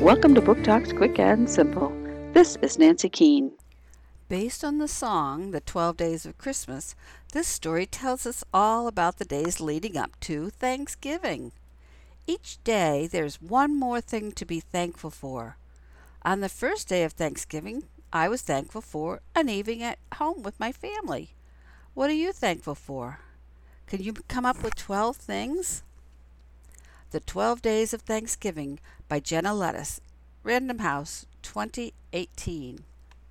Welcome to Book Talks Quick and Simple. This is Nancy Keane. Based on the song, The Twelve Days of Christmas, this story tells us all about the days leading up to Thanksgiving. Each day, there's one more thing to be thankful for. On the first day of Thanksgiving, I was thankful for an evening at home with my family. What are you thankful for? Can you come up with 12 things? The Twelve Days of Thanksgiving by Jenna Lettice, Random House, 2018.